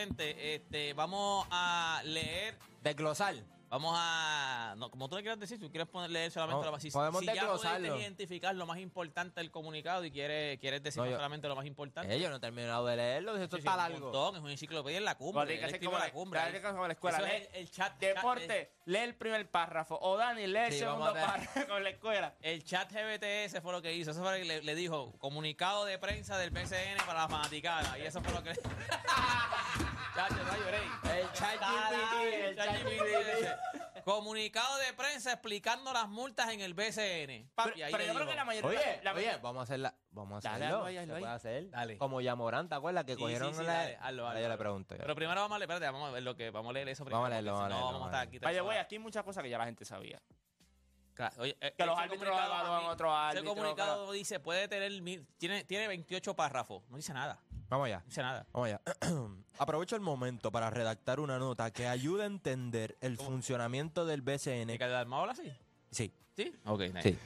Gente. Este, vamos a leer, Desglosar. vamos a, no, como tú le quieras decir, si tú quieres poner, leer solamente No, lo más si, podemos si ya identificar lo más importante del comunicado y quieres, quieres decir No, yo- solamente lo más importante. Eh, yo no he terminado de leerlo, esto Sí, sí, está un largo. montón, es una enciclopedia en la cumbre. tiene que él ser escribe como la la- cumbre. tiene que ser como la escuela. Eso es Lee el, el chat. Deporte, lee el primer párrafo. O Dani, lee el Sí, segundo a párrafo con la escuela. El chat GBTS fue lo que hizo. Eso fue lo que le, le dijo. Comunicado de prensa del BCN para la fanaticada. Y eso fue lo que. Chacho, no lloré. El el Comunicado de prensa explicando las multas en el BCN. Papi, Pero, ahí pero le yo creo que la mayoría. Oye, la- oye, vamos a hacerla. Vamos a Dale, hacerlo. hazlo ahí, hazlo ¿Se ahí. puede hacer? Dale. Como ya Morán, ¿te acuerdas? Que Sí, cogieron sí, sí, la... dale, hazlo, hazlo, Ahora yo hazlo. le pregunto. yo. Pero primero vamos a leer, espérate, vamos a ver lo que vamos a leer eso primero. Vamos a leerlo, porque vamos a no, leerlo, vamos a estar aquí. Vaya, tres güey, horas. aquí hay muchas cosas que ya la gente sabía. Claro, oye, eh, Que los ese árbitros comunicado evalúan a mí- otros Ese comunicado dice, puede tener, mil- tiene, tiene 28 párrafos. No dice nada, Vamos allá. no dice nada. Vamos allá. Aprovecho el momento para redactar una nota que ayude a entender el funcionamiento del BCN. ¿Ricardo Dalmau habla así? Sí, ¿Sí? Ok, nice. sí.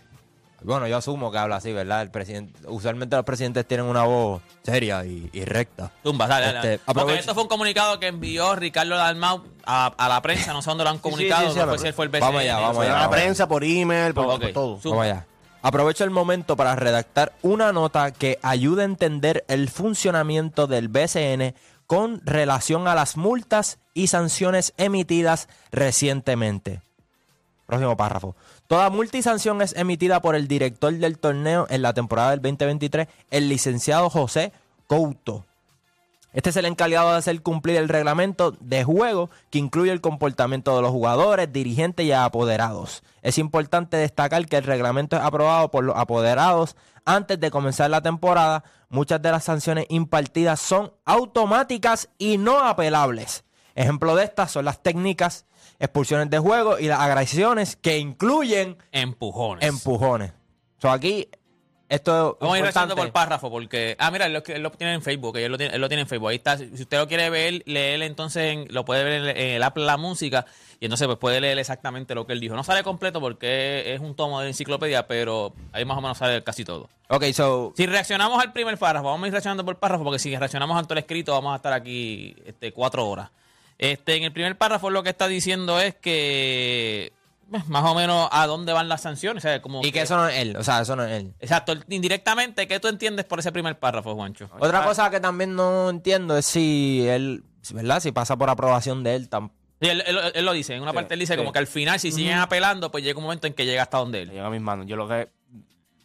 Bueno, yo asumo que habla así, ¿verdad? El presidente, usualmente los presidentes tienen una voz seria y, y recta. Tumba, dale, dale. Este, Porque aprovecha- esto fue un comunicado que envió Ricardo Dalmau a, a la prensa, no sé dónde lo han comunicado, sí, sí, no a fue si él fue el BCN. Vamos allá, vamos allá. la prensa, por email, por, todo. Zumba. Vamos allá. Aprovecho el momento para redactar una nota que ayude a entender el funcionamiento del BCN con relación a las multas y sanciones emitidas recientemente. Próximo párrafo. Toda multa y sanción es emitida por el director del torneo en la temporada del 2023, el licenciado José Couto. Este es el encargado de hacer cumplir el reglamento de juego que incluye el comportamiento de los jugadores, dirigentes y apoderados. Es importante destacar que el reglamento es aprobado por los apoderados antes de comenzar la temporada. Muchas de las sanciones impartidas son automáticas y no apelables. Ejemplo de estas son las técnicas, expulsiones de juego y las agresiones que incluyen Empujones. empujones. So, aquí esto es Vamos a ir por párrafo porque... Ah, mira, él lo, él lo tiene en Facebook, él lo tiene, él lo tiene en Facebook. Ahí está. Si usted lo quiere ver, leer entonces, en- lo puede ver en, en el app La Música y entonces pues puede leer exactamente lo que él dijo. No sale completo porque es un tomo de enciclopedia, pero ahí más o menos sale casi todo. Ok, so Si reaccionamos al primer párrafo, vamos a ir reaccionando por párrafo, porque si reaccionamos al todo el escrito, vamos a estar aquí este, cuatro horas. Este, en el primer párrafo lo que está diciendo es que más o menos a dónde van las sanciones. o sea, como y que eso no es él, o sea, eso no es él. Exacto, indirectamente, ¿qué tú entiendes por ese primer párrafo, Juancho? Otra cosa que también no entiendo es si él, ¿verdad? Si pasa por aprobación de él. tam- Sí, él, él- él lo dice, en una Sí, parte él dice sí. como que al final, si siguen apelando, pues llega un momento en que llega hasta donde él. Llega a mis manos. Yo lo que,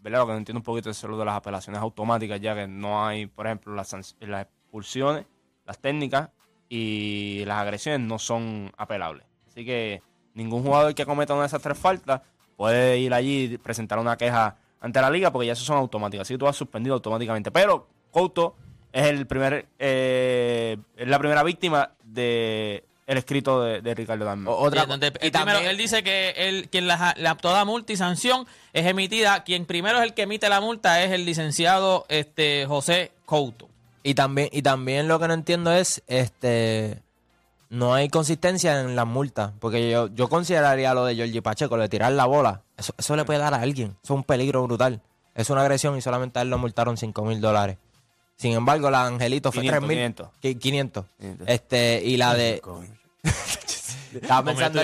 ¿verdad? Lo que no entiendo un poquito es solo de las apelaciones automáticas, ya que no hay, por ejemplo, las, las expulsiones, las técnicas y las agresiones no son apelables. Así que ningún jugador que cometa una de esas tres faltas puede ir allí y presentar una queja ante la liga porque ya eso son automáticas. Así que tú vas suspendido automáticamente. Pero Couto es el primer, eh, es la primera víctima de el escrito de, de Ricardo Dalmau. O- otra Sí, donde- y primero, también- él dice que él, quien la, la- toda multa y sanción es emitida, quien primero es el que emite la multa es el licenciado este, José Couto. Y también, y también lo que no entiendo es, este, no hay consistencia en las multas. Porque yo, yo consideraría lo de Georgie Pacheco, lo de tirar la bola. Eso, eso le puede dar a alguien. Eso es un peligro brutal. Es una agresión y solamente a él lo multaron 5 mil dólares. Sin embargo, la Angelito fue 500, 3 mil. 500. 500. 500. Este, y la de. Estaba yo pensando.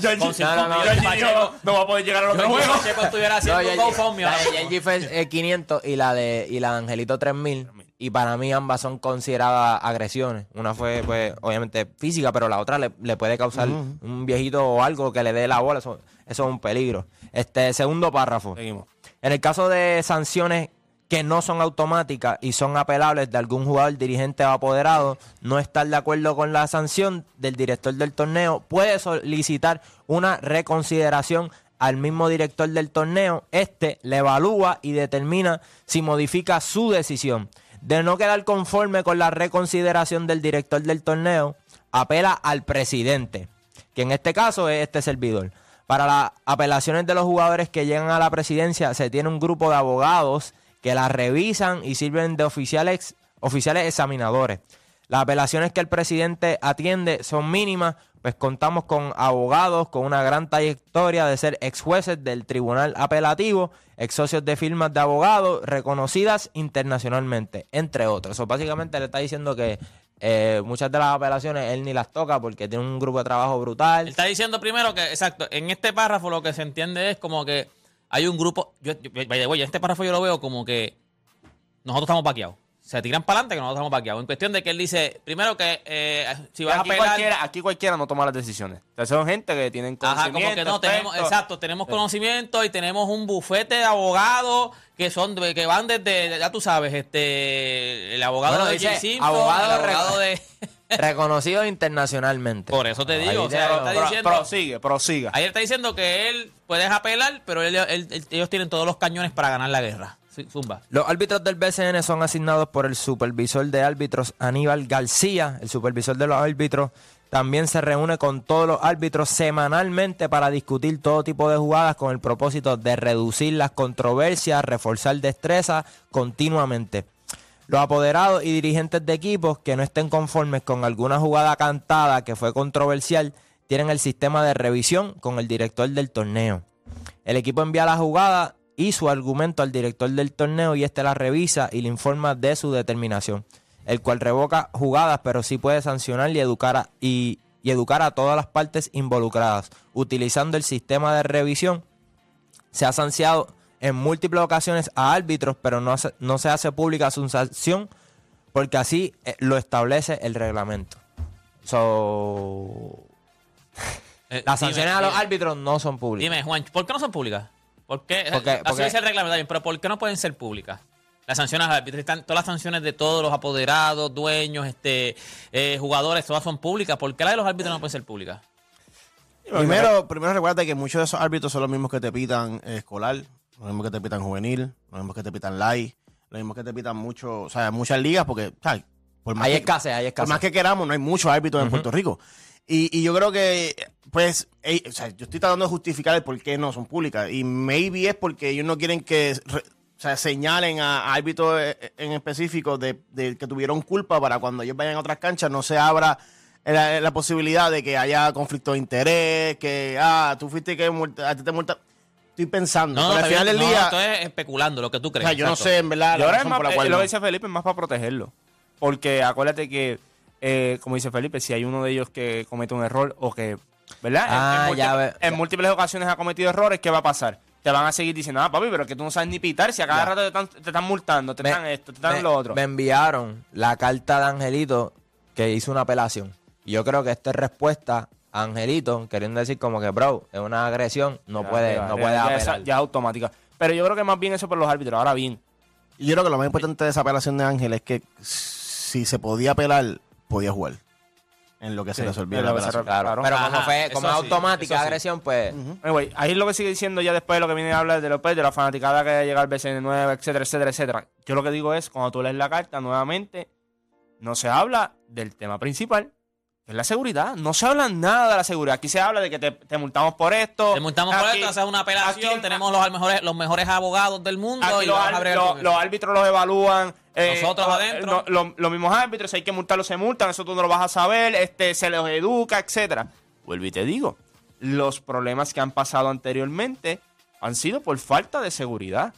cinco no, no, no, de Pacheco. no va a poder llegar a los Yo juegos. Pacheco estuviera No, haciendo un GoFundMe la ahora de fue eh, 500 y la de y la de Angelito 3000 y para mí ambas son consideradas agresiones. Una fue pues obviamente física, pero la otra le, le puede causar un viejito o algo que le dé la bola, eso, eso es un peligro. Este segundo párrafo. Seguimos. En el caso de sanciones que no son automáticas y son apelables de algún jugador, dirigente o apoderado, no estar de acuerdo con la sanción del director del torneo, puede solicitar una reconsideración al mismo director del torneo. Este le evalúa y determina si modifica su decisión. De no quedar conforme con la reconsideración del director del torneo, apela al presidente, que en este caso es este servidor. Para las apelaciones de los jugadores que llegan a la presidencia, se tiene un grupo de abogados que las revisan y sirven de oficiales, oficiales examinadores. Las apelaciones que el presidente atiende son mínimas, pues contamos con abogados con una gran trayectoria de ser ex jueces del tribunal apelativo, ex socios de firmas de abogados reconocidas internacionalmente, entre otros. Eso básicamente le está diciendo que eh, muchas de las apelaciones él ni las toca porque tiene un grupo de trabajo brutal. Está diciendo primero que, exacto, en este párrafo lo que se entiende es como que hay un grupo. Yo, yo, este párrafo yo lo veo como que nosotros estamos paqueados. Se tiran para adelante que nosotros estamos paqueados. En cuestión de que él dice, primero que eh, si vas aquí, a apelar. cualquiera, aquí cualquiera no toma las decisiones. Entonces son gente que tienen Ajá, conocimiento. como que no tenemos, exacto, tenemos conocimiento y tenemos un bufete de abogados que son de- que van desde, ya tú sabes, este el abogado Bueno, de dice, Jay Simpson, abogado el abogado de Reconocidos internacionalmente. Por eso te digo, o sea, está Pro- diciendo prosigue, prosiga. Ayer está diciendo que él puedes apelar, pero él- ellos tienen todos los cañones para ganar la guerra. Los árbitros del BCN son asignados por el supervisor de árbitros Aníbal García. El supervisor de los árbitros también se reúne con todos los árbitros semanalmente para discutir todo tipo de jugadas con el propósito de reducir las controversias, reforzar destreza continuamente. Los apoderados y dirigentes de equipos que no estén conformes con alguna jugada cantada que fue controversial tienen el sistema de revisión con el director del torneo. El equipo envía la jugada y su argumento al director del torneo y este la revisa y le informa de su determinación, el cual revoca jugadas pero sí puede sancionar y educar a, y, y educar a todas las partes involucradas. Utilizando el sistema de revisión se ha sancionado en múltiples ocasiones a árbitros pero no, hace- no se hace pública su sanción porque así eh, lo establece el reglamento. So, Eh, las dime, sanciones a los árbitros no son públicas. Dime, Juan, ¿por qué no son públicas? ¿Por qué? Porque- Así porque- dice el reglamento, pero ¿por qué no pueden ser públicas? Las sanciones al árbitro, están, todas las sanciones de todos los apoderados, dueños, este, eh, jugadores, todas son públicas. ¿Por qué la de los árbitros no pueden ser públicas? Primero, primero recuerda que muchos de esos árbitros son los mismos que te pitan eh, escolar, los mismos que te pitan juvenil, los mismos que te pitan light, los mismos que te pitan mucho, o sea, muchas ligas, porque, ¿sabes? Por más Hay escasez, hay Por escasez. más que queramos, no hay muchos árbitros en Puerto Rico. Y, y yo creo que, pues, ey, o sea, yo estoy tratando de justificar el por qué no son públicas. Y maybe es porque ellos no quieren que re- o sea, señalen a, a árbitros eh, en específico de, de que tuvieron culpa para cuando ellos vayan a otras canchas no se abra la, la posibilidad de que haya conflicto de interés, que, ah, tú fuiste que multa- a ti te multa. Estoy pensando. No, pero no, al final del no, día, esto es especulando lo que tú o crees. sea, yo no exacto. sé en verdad la ahora es razón más, por la eh, cual lo no. que dice Felipe es más para protegerlo. Porque acuérdate que, eh, como dice Felipe, si hay uno de ellos que comete un error o que, ¿verdad? En- Ah, en, ya múltiples- ve- en múltiples ocasiones ha cometido errores, ¿qué va a pasar? Te van a seguir diciendo, ah, papi, pero es que tú no sabes ni pitar, si a cada Ya. rato te están, te están multando, te Me- están esto, te están me, lo otro. me enviaron la carta de Angelito que hizo una apelación. Y yo creo que esta es respuesta a Angelito, queriendo decir como que, bro, es una agresión, no Ya, puede, ya, no ya, puede ya, apelar. esa- ya es automática. Pero yo creo que más bien eso por los árbitros. Ahora bien, yo creo que lo más importante de esa apelación de Ángel es que si se podía apelar, podía jugar. En lo que se Sí, resolvía la apelación. Claro, Claro. pero Ajá, como fue, como es eso sí, automática eso sí. agresión, pues Anyway, ahí es lo que sigue diciendo ya después de lo que viene a hablar de López, de la fanaticada que llega al BCN 9, etcétera, etcétera, etcétera. Yo lo que digo es, cuando tú lees la carta nuevamente, no se habla del tema principal, que es la seguridad. No se habla nada de la seguridad. Aquí se habla de que te, te multamos por esto. Te multamos por Aquí- esto, haces una apelación, aquí- tenemos los mejores, los mejores abogados del mundo Aquí y los, vamos a ar- bregar los- con eso. los árbitros los evalúan. Eh, Nosotros eh, adentro. no- lo- los mismos árbitros, si hay que multarlos, se multan. Eso tú no lo vas a saber. Este, se los educa, etcétera. Vuelvo y te digo. Los problemas que han pasado anteriormente han sido por falta de seguridad.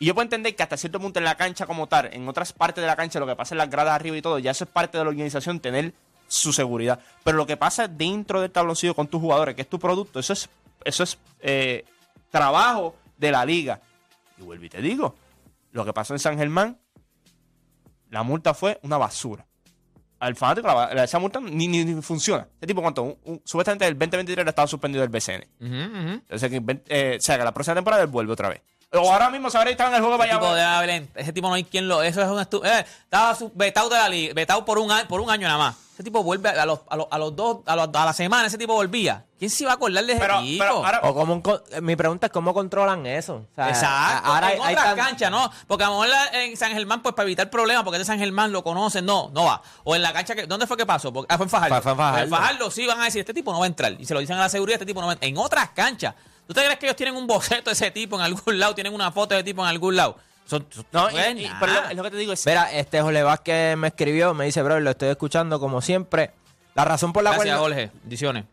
Y yo puedo entender que hasta cierto punto en la cancha como tal, en otras partes de la cancha, lo que pasa en las gradas arriba y todo, ya eso es parte de la organización, tener su seguridad. Pero lo que pasa dentro del tabloncillo con tus jugadores, que es tu producto, eso es, eso es eh, trabajo de la liga. Y vuelvo y te digo, lo que pasó en San Germán, la multa fue una basura. Al fanático, la- la- esa multa ni, ni- ni funciona. Ese tipo, ¿cuánto? Un- un- supuestamente el 2023 estaba suspendido del BCN. Ujú, ujú. Entonces, que, ven- eh, o sea, que la próxima temporada él vuelve otra vez. O ahora mismo se habría estado en el juego de tipo, haber- ese tipo no hay quien lo. Eso es un estu- eh, Estaba su- vetado de la liga, vetado por un, año, por un año nada más. Ese tipo vuelve a los, a los, a los dos, a, los- a la semana, ese tipo volvía. ¿Quién se iba a acordar de ese Pero- tipo? pero ahora- O cómo, co- mi pregunta es cómo controlan eso. O sea, Exacto. Ahora en hay, hay otras tan- canchas, ¿no? Porque a lo mejor la- en San Germán, pues para evitar problemas, porque de San Germán lo conocen, no, no va. O en la cancha que. ¿Dónde fue que pasó? Porque, ah, fue en Fajardo. Fue- en Fajardo. En Fajardo sí van a decir, este tipo no va a entrar. Y se lo dicen a la seguridad, este tipo no va a entrar. En otras canchas. ¿Tú te crees que ellos tienen un boceto de ese tipo en algún lado? ¿Tienen una foto de ese tipo en algún lado? Son, son- No, y- y- pero lo, que te digo es. Mira, este Jorge Vázquez me escribió, me dice, bro, lo estoy escuchando como siempre. La razón por la Gracias, cual... Jorge. Bendiciones.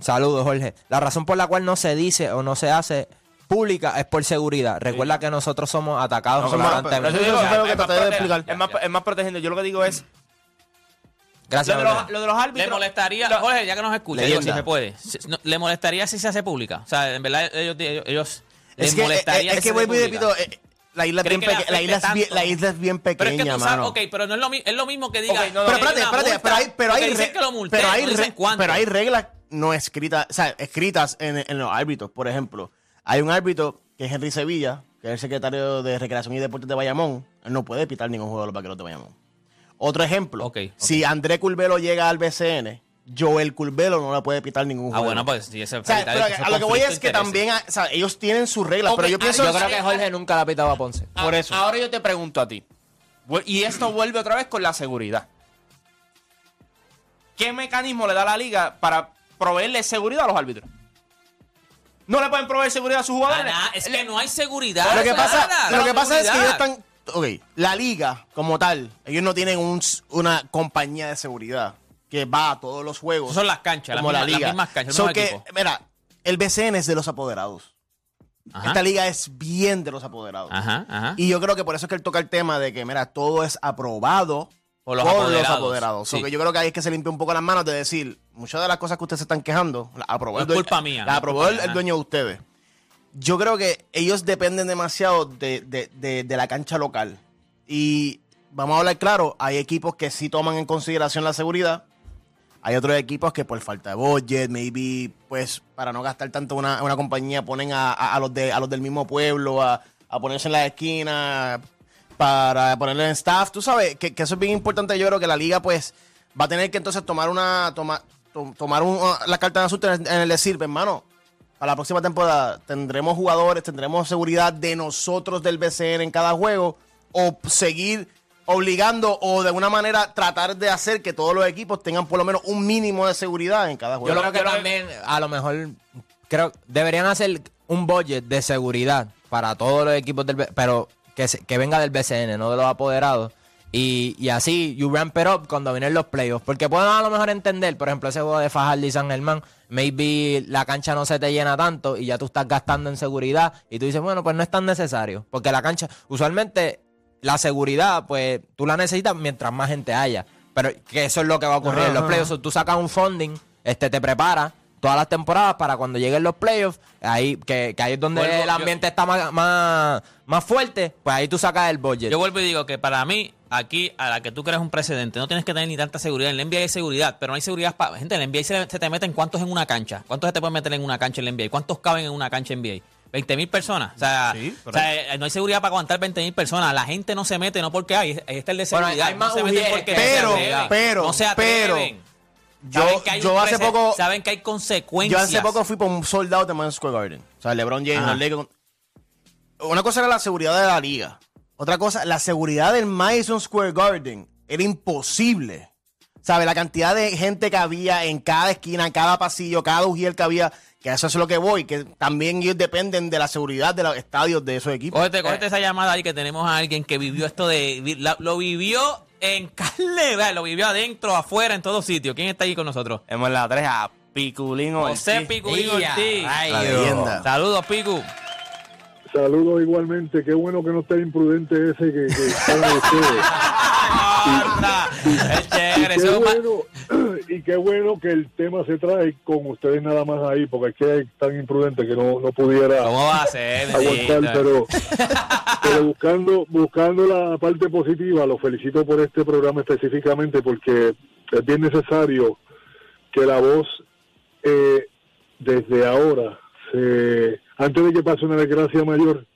Saludos, Jorge. La razón por la cual no se dice o no se hace pública es por seguridad. Recuerda que nosotros somos atacados No, constantemente. es más protegiendo. Yo lo que digo es. Gracias, Lo de, Jorge. los, lo de los árbitros. Le molestaría, lo- Jorge, ya que nos escucha, digo, si se puede. si- no, le molestaría si se hace pública. O sea, en verdad, ellos, ellos, ellos Es les que, molestaría es, que repito, eh, la isla es ¿Creen bien, que le peque- la isla afecte es bien, tanto? la isla es bien Pero es pequeña, que tú mano. sabes, ok, pero no es lo, es lo mismo que diga. Ok, no, no, pero espérate, espérate, pero hay, pero hay, re- pero hay, re- pero hay reglas no escritas, o sea, escritas en, en los árbitros. Por ejemplo, hay un árbitro que es Henry Sevilla, que es el secretario de Recreación y Deportes de Bayamón. Él no puede pitar ningún juego de los vaqueros de Bayamón. Otro ejemplo, si André Curvelo llega al BCN, Joel Curvelo no le puede pitar ningún Ah, juego. bueno, pues si ese O sea, pero a lo que voy es que también, ah, o sea, ellos tienen sus reglas, pero yo ah, pienso... Yo creo que Jorge nunca le ha pitado a Ponce. por eso. Ahora yo te pregunto a ti. Y esto vuelve otra vez con la seguridad. ¿Qué mecanismo le da la liga para proveerle seguridad a los árbitros? ¿No le pueden proveer seguridad a sus jugadores? es que no hay seguridad. Lo que pasa, nada, lo que pasa es que ellos están. Ok, la liga como tal, ellos no tienen un- una compañía de seguridad que va a todos los juegos. Son las canchas, como la mismas- liga. las mismas canchas, So que, mira, el BCN es de los apoderados. Ajá. Esta liga es bien de los apoderados. Ajá, ajá. Y yo creo que por eso es que él toca el tema de que, mira, todo es aprobado Por los apoderados, apoderados. So sí. que yo creo que ahí es que se limpia un poco las manos de decir, muchas de las cosas que ustedes se están quejando, las aprobó No el dueño, culpa mía, no es aprobó culpa el, mía, el ajá. dueño de ustedes. Yo creo que ellos dependen demasiado de, de- de- la cancha local. Y vamos a hablar claro, hay equipos que sí toman en consideración la seguridad. Hay otros equipos que por falta de budget, maybe, pues para no gastar tanto una, una compañía, ponen a, a- los de, a los del mismo pueblo a, a ponerse en la esquina para ponerle en staff. Tú sabes que, que eso es bien importante. Yo creo que la liga, pues, va a tener que entonces tomar una toma- to- tomar un- la carta de asunto en el, en el decir, "Pues, hermano, para la próxima temporada tendremos jugadores, tendremos seguridad de nosotros del BCN en cada juego o seguir obligando o de alguna manera tratar de hacer que todos los equipos tengan por lo menos un mínimo de seguridad en cada Yo juego. creo que también, a lo mejor, creo deberían hacer un budget de seguridad para todos los equipos del pero que, se- que venga del BCN, no de los apoderados. Y, y así, you ramp it up cuando vienen los playoffs. Porque pueden a lo mejor entender, por ejemplo, ese juego de Fajardo y San Germán, maybe la cancha no se te llena tanto y ya tú estás gastando en seguridad. Y tú dices, bueno, pues no es tan necesario. Porque la cancha, usualmente, la seguridad, pues tú la necesitas mientras más gente haya. Pero que eso es lo que va a ocurrir en los playoffs. Tú sacas un funding, este te preparas todas las temporadas para cuando lleguen los playoffs, ahí que, que ahí es donde Vuelvo, el yo- ambiente está más, más, más fuerte, pues ahí tú sacas el budget. Yo vuelvo y digo que para mí, aquí, a la que tú creas un precedente, no tienes que tener ni tanta seguridad. En la NBA hay seguridad, pero no hay seguridad para. Gente, en la NBA se, se te meten cuántos en una cancha. ¿Cuántos se te pueden meter en una cancha en la NBA? ¿Cuántos caben en una cancha en NBA? 20 mil personas. O sea, Sí, o por sea, eh, no hay seguridad para aguantar 20 mil personas. La gente no se mete, no porque hay. Ahí está el de Bueno, seguridad. hay más no se meten porque no Pero, pero, no se pero. Yo, Saben que hay yo hace poco Saben que hay yo consecuencias. hace poco fui por un soldado de Madison Square Garden. O sea, LeBron James. Una cosa era la seguridad de la liga. Otra cosa, la seguridad del Madison Square Garden era imposible. ¿Sabe? La cantidad de gente que había en cada esquina, en cada pasillo, cada ujier que había, que eso es lo que voy, que también ellos dependen de la seguridad de los estadios de esos equipos. Cógete, cógete esa llamada ahí que tenemos a alguien que vivió esto de. la- lo vivió en carne, ¿verdad? lo vivió adentro, afuera, en todos sitios. ¿Quién está ahí con nosotros? Hemos en la 3 a Piculín José Ortiz. Piculín Ella, Ortiz. ay, La leyenda. Saludos, Picu. Saludos igualmente. Qué bueno que no esté imprudente ese que, que están ustedes. Es chévere. Y qué, bueno, y qué bueno que el tema se trae con ustedes nada más ahí, porque es que es tan imprudente que no, no pudiera ¿Cómo va a ser? aguantar, pero, pero buscando, buscando la parte positiva, lo felicito por este programa específicamente porque es bien necesario que la voz eh, desde ahora, se, antes de que pase una desgracia mayor,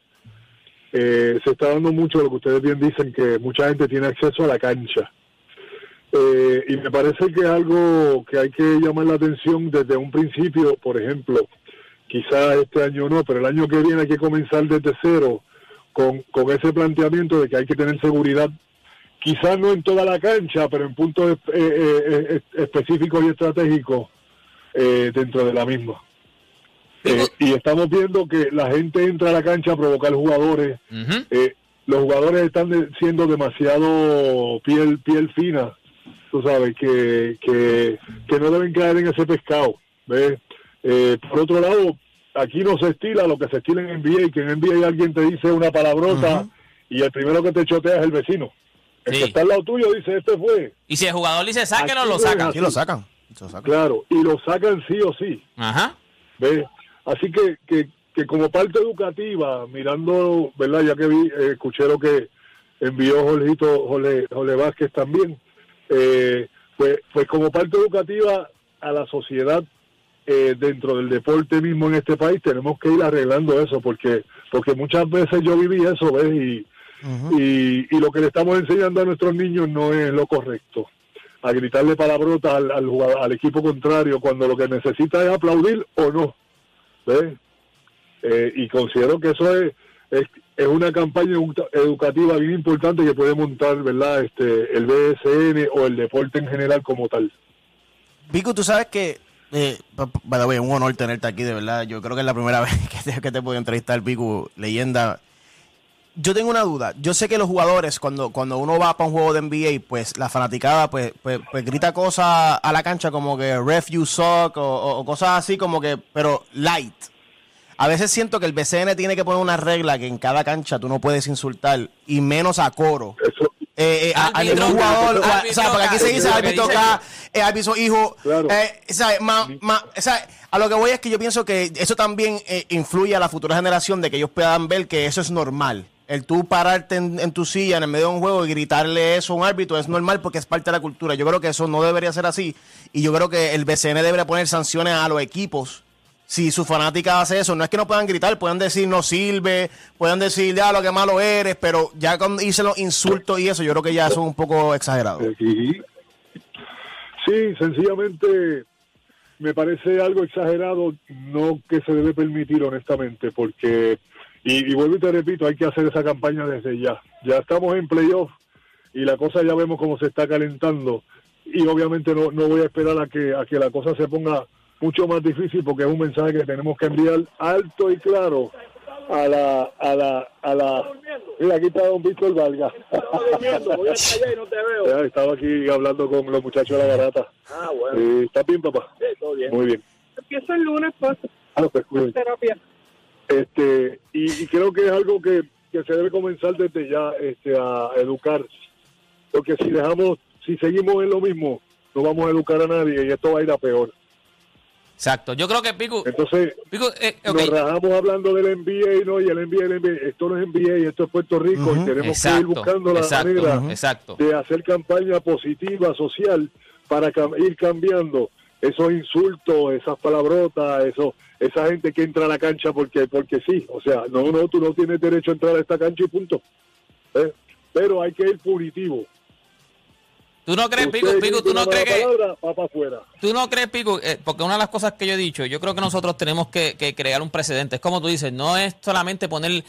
eh, se está dando mucho lo que ustedes bien dicen, que mucha gente tiene acceso a la cancha. Eh, y me parece que es algo que hay que llamar la atención desde un principio, por ejemplo, quizás este año no, pero el año que viene hay que comenzar desde cero con, con ese planteamiento de que hay que tener seguridad, quizás no en toda la cancha, pero en puntos eh, eh, eh, específicos y estratégicos eh, dentro de la misma. Eh, y estamos viendo que la gente entra a la cancha a provocar jugadores. Ujú. Eh, los jugadores están de- siendo demasiado piel piel fina, tú sabes, que, que, que no deben caer en ese pescado. ¿ves? Eh, por otro lado, aquí no se estila lo que se estila en NBA, que en NBA alguien te dice una palabrota y el primero que te chotea es el vecino. El Sí. que está al lado tuyo dice, este fue. Y si el jugador dice sáquenlo, lo sacan. Sí, lo sacan. Lo sacan. Claro, y lo sacan sí o sí. Ajá. ¿Ves? Así que, que, que como parte educativa, mirando, ¿verdad? Ya que vi, eh, escuché lo que envió Jorgito, Jorge, Jorge Vázquez también, eh, pues, pues como parte educativa a la sociedad eh, dentro del deporte mismo en este país, tenemos que ir arreglando eso, porque porque muchas veces yo viví eso, ¿ves? Y, y, y lo que le estamos enseñando a nuestros niños no es lo correcto. A gritarle palabrotas al, al, al equipo contrario cuando lo que necesita es aplaudir o no. ¿Ves? Eh, y considero que eso es, es, una campaña edu- educativa bien importante que puede montar verdad este el BSN o el deporte en general como tal. Pico, tú sabes que, eh, un honor tenerte aquí, de verdad. Yo creo que es la primera vez que te, que te puedo entrevistar, Pico, leyenda. Yo tengo una duda. Yo sé que los jugadores, cuando, cuando uno va para un juego de NBA, pues la fanaticada pues, pues, pues grita cosas a la cancha como que ref you suck o, o- o cosas así como que, pero light. A veces siento que el BCN tiene que poner una regla que en cada cancha tú no puedes insultar y menos a coro. Eso Eh, eh, a, ningún jugador, o a- árbitro o sea, porque aquí se dice es lo que árbitro K, eh, árbitro hijo, Claro. eh, a lo que voy es que yo pienso que eso también eh, influye a la futura generación de que ellos puedan ver que eso es normal. El tú pararte en, tu silla en el medio de un juego y gritarle eso a un árbitro es normal porque es parte de la cultura. Yo creo que eso no debería ser así y yo creo que el BCN debería poner sanciones a los equipos si su fanática hace eso, no es que no puedan gritar, puedan decir no sirve, puedan decir ya lo que malo eres, pero ya cuando dicen los insultos y eso, yo creo que ya son un poco exagerados. Sí, sí, sencillamente me parece algo exagerado, no que se debe permitir honestamente, porque, y, y vuelvo y te repito, hay que hacer esa campaña desde ya. Ya estamos en playoff y la cosa ya vemos cómo se está calentando y obviamente no, no voy a esperar a que, a que la cosa se ponga mucho más difícil porque es un mensaje que tenemos que enviar alto y claro a la, a la, a la, mira aquí está don Víctor Valga. Ya, estaba aquí hablando con los muchachos de la garata. Ah, bueno. Eh, ¿Estás bien, papá? Sí, todo bien. Muy bien. Empiezo el lunes, pues, Ah, pues, bien. terapia. Este, y, y creo que es algo que, que se debe comenzar desde ya este, a educar. Porque si dejamos, si seguimos en lo mismo, no vamos a educar a nadie y esto va a ir a peor. Exacto. Yo creo que Pico. Entonces, Pico eh, nos rajamos hablando del NBA, ¿no? Y el NBA, el NBA, esto no es NBA, esto es Puerto Rico y tenemos que ir buscando la exacto. manera Exacto. de hacer campaña positiva, social, para cam- ir cambiando esos insultos, esas palabrotas, eso, esa gente que entra a la cancha porque porque sí. O sea, no, no, tú no tienes derecho a entrar a esta cancha y punto. ¿Eh? Pero hay que ir punitivo. ¿Tú no crees, Pico? Pico, ¿tú no crees que.? palabra. ¿Tú no crees, Pico? Eh, porque una de las cosas que yo he dicho, yo creo que nosotros tenemos que, que crear un precedente. Es como tú dices, no es solamente poner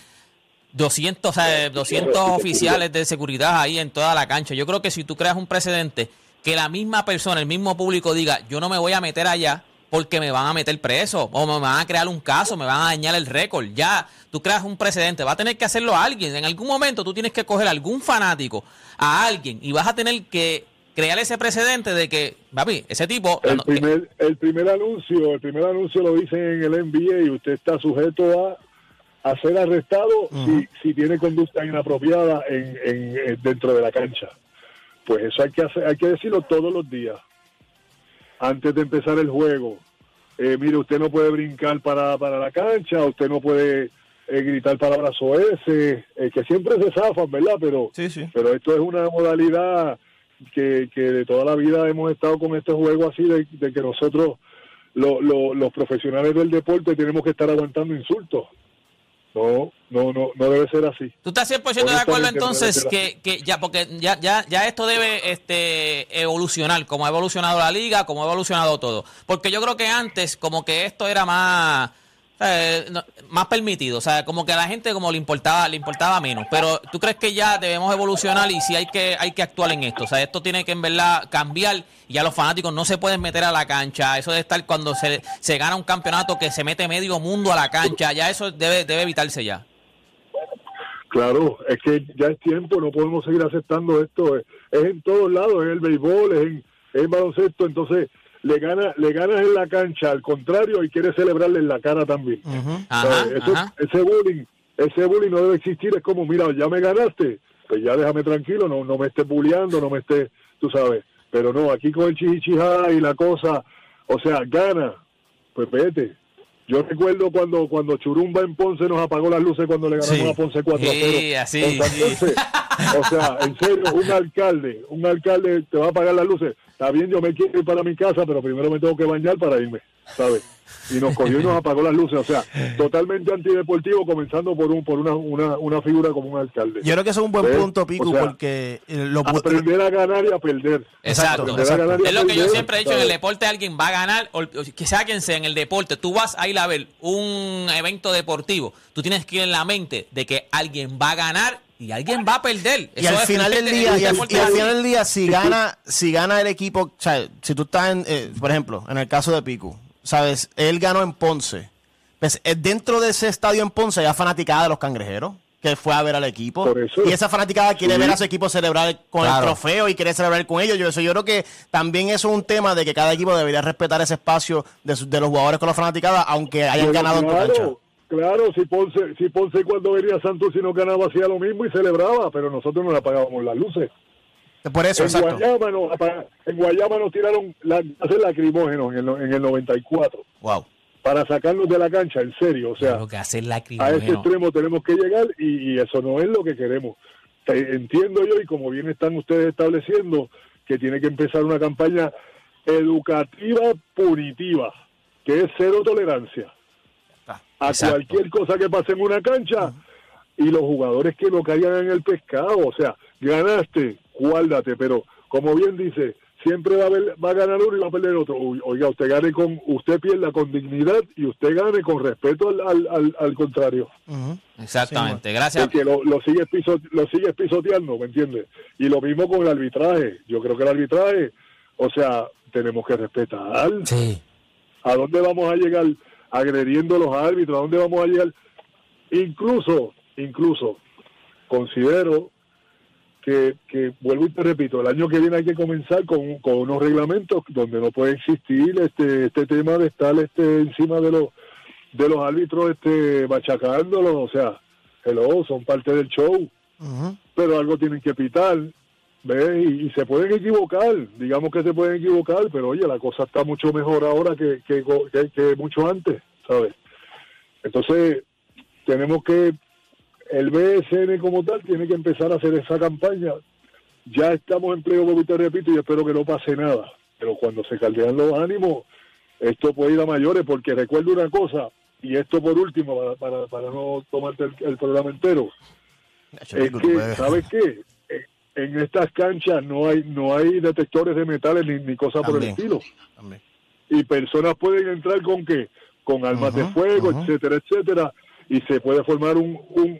200, o sea, 200 oficiales de seguridad ahí en toda la cancha. Yo creo que si tú creas un precedente, que la misma persona, el mismo público diga, yo no me voy a meter allá porque me van a meter preso o me van a crear un caso, me van a dañar el récord. Ya, tú creas un precedente, va a tener que hacerlo alguien. En algún momento tú tienes que coger a algún fanático, a alguien, y vas a tener que crear ese precedente de que, papi, ese tipo... El no, primer, el primer anuncio, el primer anuncio lo dicen en el NBA y usted está sujeto a, a ser arrestado si, si tiene conducta inapropiada en, en, en- dentro de la cancha. Pues eso hay que hacer, hay que decirlo todos los días. Antes de empezar el juego. Eh, mire, usted no puede brincar para, para la cancha, usted no puede eh, gritar palabras OS, eh, que siempre se zafan, ¿verdad? Pero, Sí, sí. pero esto es una modalidad que, que de toda la vida hemos estado con este juego así de, de que nosotros lo- lo- los profesionales del deporte tenemos que estar aguantando insultos No, no, no, no debe ser así. ¿Tú estás 100% de acuerdo entonces que, que ya, porque ya, ya, ya esto debe este, evolucionar, como ha evolucionado la liga, como ha evolucionado todo? Porque yo creo que antes como que esto era más... eh, no- más permitido, o sea, como que a la gente como le importaba, le importaba menos, pero tú crees que ya debemos evolucionar y si hay que, hay que actuar en esto, o sea, esto tiene que en verdad cambiar y ya los fanáticos no se pueden meter a la cancha, eso de estar cuando se, se gana un campeonato que se mete medio mundo a la cancha, ya eso debe, debe evitarse ya. Claro, es que ya es tiempo, no podemos seguir aceptando esto. Es, es en todos lados, es el béisbol, es en, en baloncesto, entonces le gana, le ganas en la cancha, al contrario, y quieres celebrarle en la cara también. Ajá, ¿Sabes? Eso- ajá. Ese bullying, ese bullying no debe existir, es como, mira, ya me ganaste, pues ya déjame tranquilo, no, no me estés bulleando, no me estés, tú sabes. Pero no, aquí con el chichichijá y la cosa, o sea, gana, pues vete. Yo recuerdo cuando cuando Churumba en Ponce nos apagó las luces cuando le ganamos Sí. a Ponce 4 a 0. Sí, así, sí. O sea, en serio, un alcalde, un alcalde te va a apagar las luces. Está bien, yo me quiero ir para mi casa, pero primero me tengo que bañar para irme, ¿sabes? Y nos cogió y nos apagó las luces. O sea, totalmente antideportivo, comenzando por un por una, una, una figura como un alcalde. Yo creo que eso es un buen ¿Ves? punto, Pico, O sea, porque eh, lo, Aprender a ganar y a perder. Exacto. Exacto, Aprender a ganar y a Es lo que yo siempre he dicho, en el deporte alguien va a ganar, o, o que sea quien sea en el deporte, tú vas a ir a ver un evento deportivo, tú tienes que ir en la mente de que alguien va a ganar y alguien va a perder. Y al final del el día, y al, y final del día, si gana, si gana el equipo, o sea, si tú estás en, eh, por ejemplo, en el caso de Pico, sabes, él ganó en Ponce. Pues eh, dentro de ese estadio en Ponce hay fanaticada de los cangrejeros que fue a ver al equipo. Y esa fanaticada quiere Sí. ver a su equipo celebrar con Claro. el trofeo y quiere celebrar con ellos. Yo, eso, yo creo que también eso es un tema de que cada equipo debería respetar ese espacio de, los jugadores con la fanaticada, aunque hayan Pero ganado en tu cancha. Claro, si Ponce, si Ponce cuando venía Santos y no ganaba hacía lo mismo y celebraba, pero nosotros no le apagábamos las luces. Por eso, en exacto. Guayama, nos, en Guayama nos tiraron las gases lacrimógenos en el, no- en el 94 Wow. para sacarnos de la cancha, en serio. O sea, que a ese extremo tenemos que llegar y, y eso no es lo que queremos. Te- Entiendo yo y como bien están ustedes estableciendo que tiene que empezar una campaña educativa punitiva, que es cero tolerancia a exacto. cualquier cosa que pase en una cancha y los jugadores que no caigan en el pescado, o sea, ganaste, guárdate, pero como bien dice, siempre va a, haber- va a ganar uno y va a perder otro. Uy, Oiga, usted gane con, usted pierda con dignidad y usted gane con respeto al, al, al, al contrario. Exactamente. Gracias. Porque lo, lo sigue piso, lo sigue pisoteando, ¿me entiendes? Y lo mismo con el arbitraje. Yo creo que el arbitraje, o sea, tenemos que respetar. Sí. ¿A dónde vamos a llegar agrediendo a los árbitros? ¿A dónde vamos a llegar? Incluso, incluso, considero que, que, vuelvo y te repito, el año que viene hay que comenzar con, con unos reglamentos donde no puede existir este este tema de estar este encima de los de los árbitros este machacándolos, o sea, hello, son parte del show, pero algo tienen que pitar, ¿ves? Y, y se pueden equivocar, digamos que se pueden equivocar, pero oye, la cosa está mucho mejor ahora que, que, que- que mucho antes, ¿sabes? Entonces, tenemos que, el BSN como tal tiene que empezar a hacer esa campaña. Ya estamos en pleno, como te repito, y espero que no pase nada, pero cuando se caldean los ánimos, esto puede ir a mayores, porque recuerdo una cosa, y esto por último, para, para, para no tomarte el- el programa entero, es que, ¿sabes qué? Eh, En estas canchas no hay no hay detectores de metales ni, ni cosas por el estilo. Y personas pueden entrar con qué? Con armas de fuego, etcétera, etcétera. Y se puede formar un un,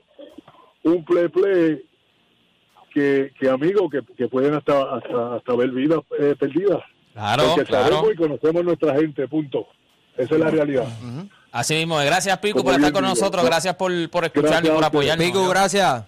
un play play que, que amigos, que, que pueden hasta, hasta, hasta ver vidas eh, perdidas. Claro, Porque claro. sabemos y conocemos nuestra gente, punto. Esa es la realidad. Así mismo. Gracias, Pico, Como por estar bien con nosotros. Gracias por, por escucharnos y por apoyarnos. Pico, gracias.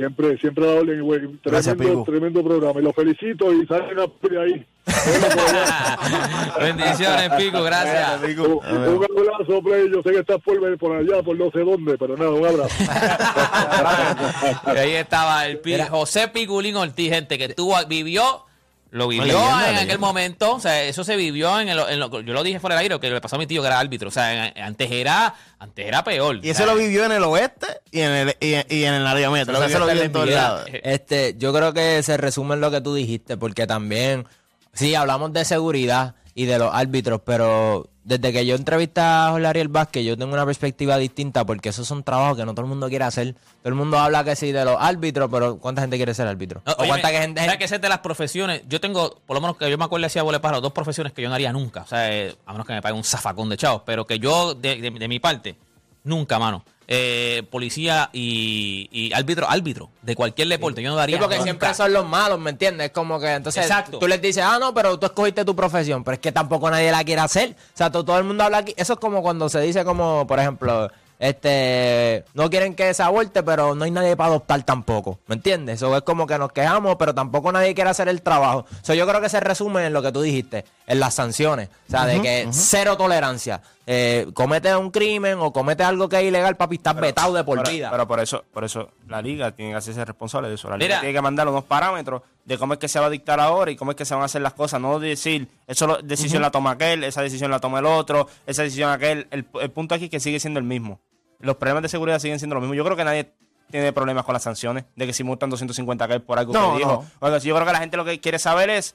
Siempre, siempre a la orden, güey. Gracias, Tremendo, Pico. tremendo programa. Y los felicito y salen a de ahí. Bendiciones, Pico. Gracias. Un, un abrazo, Play. Yo sé que estás por, por allá, por no sé dónde, pero nada, un abrazo. Y ahí estaba el Pi- José Piculín Ortiz, gente, que tuvo, vivió, lo vivió leyenda, en leyenda. aquel momento. O sea, eso se vivió en, el, en lo- yo lo dije fuera del aire, que le pasó a mi tío que era árbitro. O sea, en- antes era, antes era peor. Y O ese sea, lo vivió en el oeste y en el, y, y en el área metro. Eso lo vivió en todos lados. Este, yo creo que se resume en lo que tú dijiste, porque también Sí, hablamos de seguridad y de los árbitros, pero desde que yo entrevisté a Jorge Ariel Vázquez, yo tengo una perspectiva distinta porque esos son trabajos que no todo el mundo quiere hacer. Todo el mundo habla que sí de los árbitros, pero ¿cuánta gente quiere ser árbitro? No, ¿O cuánta gente, ¿sabes que es de las profesiones? Yo tengo, por lo menos que yo me acuerdo decía Bole Pájaro, dos profesiones que yo no haría nunca. O sea, eh, a menos que me pague un zafacón de chavos, pero que yo, de, de- de mi parte, nunca, mano. Eh, policía y, y árbitro, árbitro, de cualquier deporte, yo no Sí, daría porque nunca. siempre son los malos, ¿me entiendes? Es como que entonces Exacto. tú les dices, ah, no, pero tú escogiste tu profesión, pero es que tampoco nadie la quiere hacer. O sea, to- todo el mundo habla aquí. Eso es como cuando se dice como, por ejemplo, este, no quieren que se aborte, pero no hay nadie para adoptar tampoco, ¿me entiendes? Eso es como que nos quejamos, pero tampoco nadie quiere hacer el trabajo. So, yo creo que se resume en lo que tú dijiste, en las sanciones. O sea, de que cero tolerancia. Eh, comete un crimen o comete algo que es ilegal, papi, estás vetado de por pero, vida. pero por eso, por eso la liga tiene que hacerse responsable de eso. La liga Mira. tiene que mandar unos parámetros de cómo es que se va a dictar ahora y cómo es que se van a hacer las cosas. No decir, eso lo- decisión la toma aquel, esa decisión la toma el otro, esa decisión aquel. El, el punto aquí es que sigue siendo el mismo. Los problemas de seguridad siguen siendo los mismos. Yo creo que nadie tiene problemas con las sanciones, de que si multan 250 aquel por algo No, que dijo. no. Yo creo que la gente lo que quiere saber es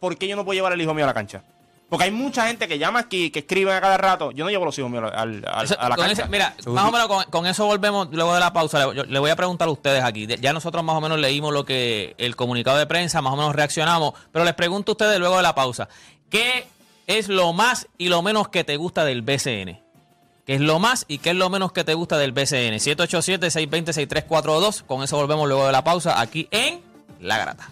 por qué yo no puedo llevar al hijo mío a la cancha. Porque hay mucha gente que llama aquí, que escriben a cada rato. Yo no llevo los hijos míos al- al- Eso- a la con cancha. ese- mira, más o menos con, con eso volvemos luego de la pausa. Le, yo- le voy a preguntar a ustedes aquí. De- Ya nosotros más o menos leímos lo que el comunicado de prensa, más o menos reaccionamos, pero les pregunto a ustedes luego de la pausa. ¿Qué es lo más y lo menos que te gusta del BCN? ¿Qué es lo más y qué es lo menos que te gusta del BCN? 787-620-6342. Con eso volvemos luego de la pausa aquí en La Grata.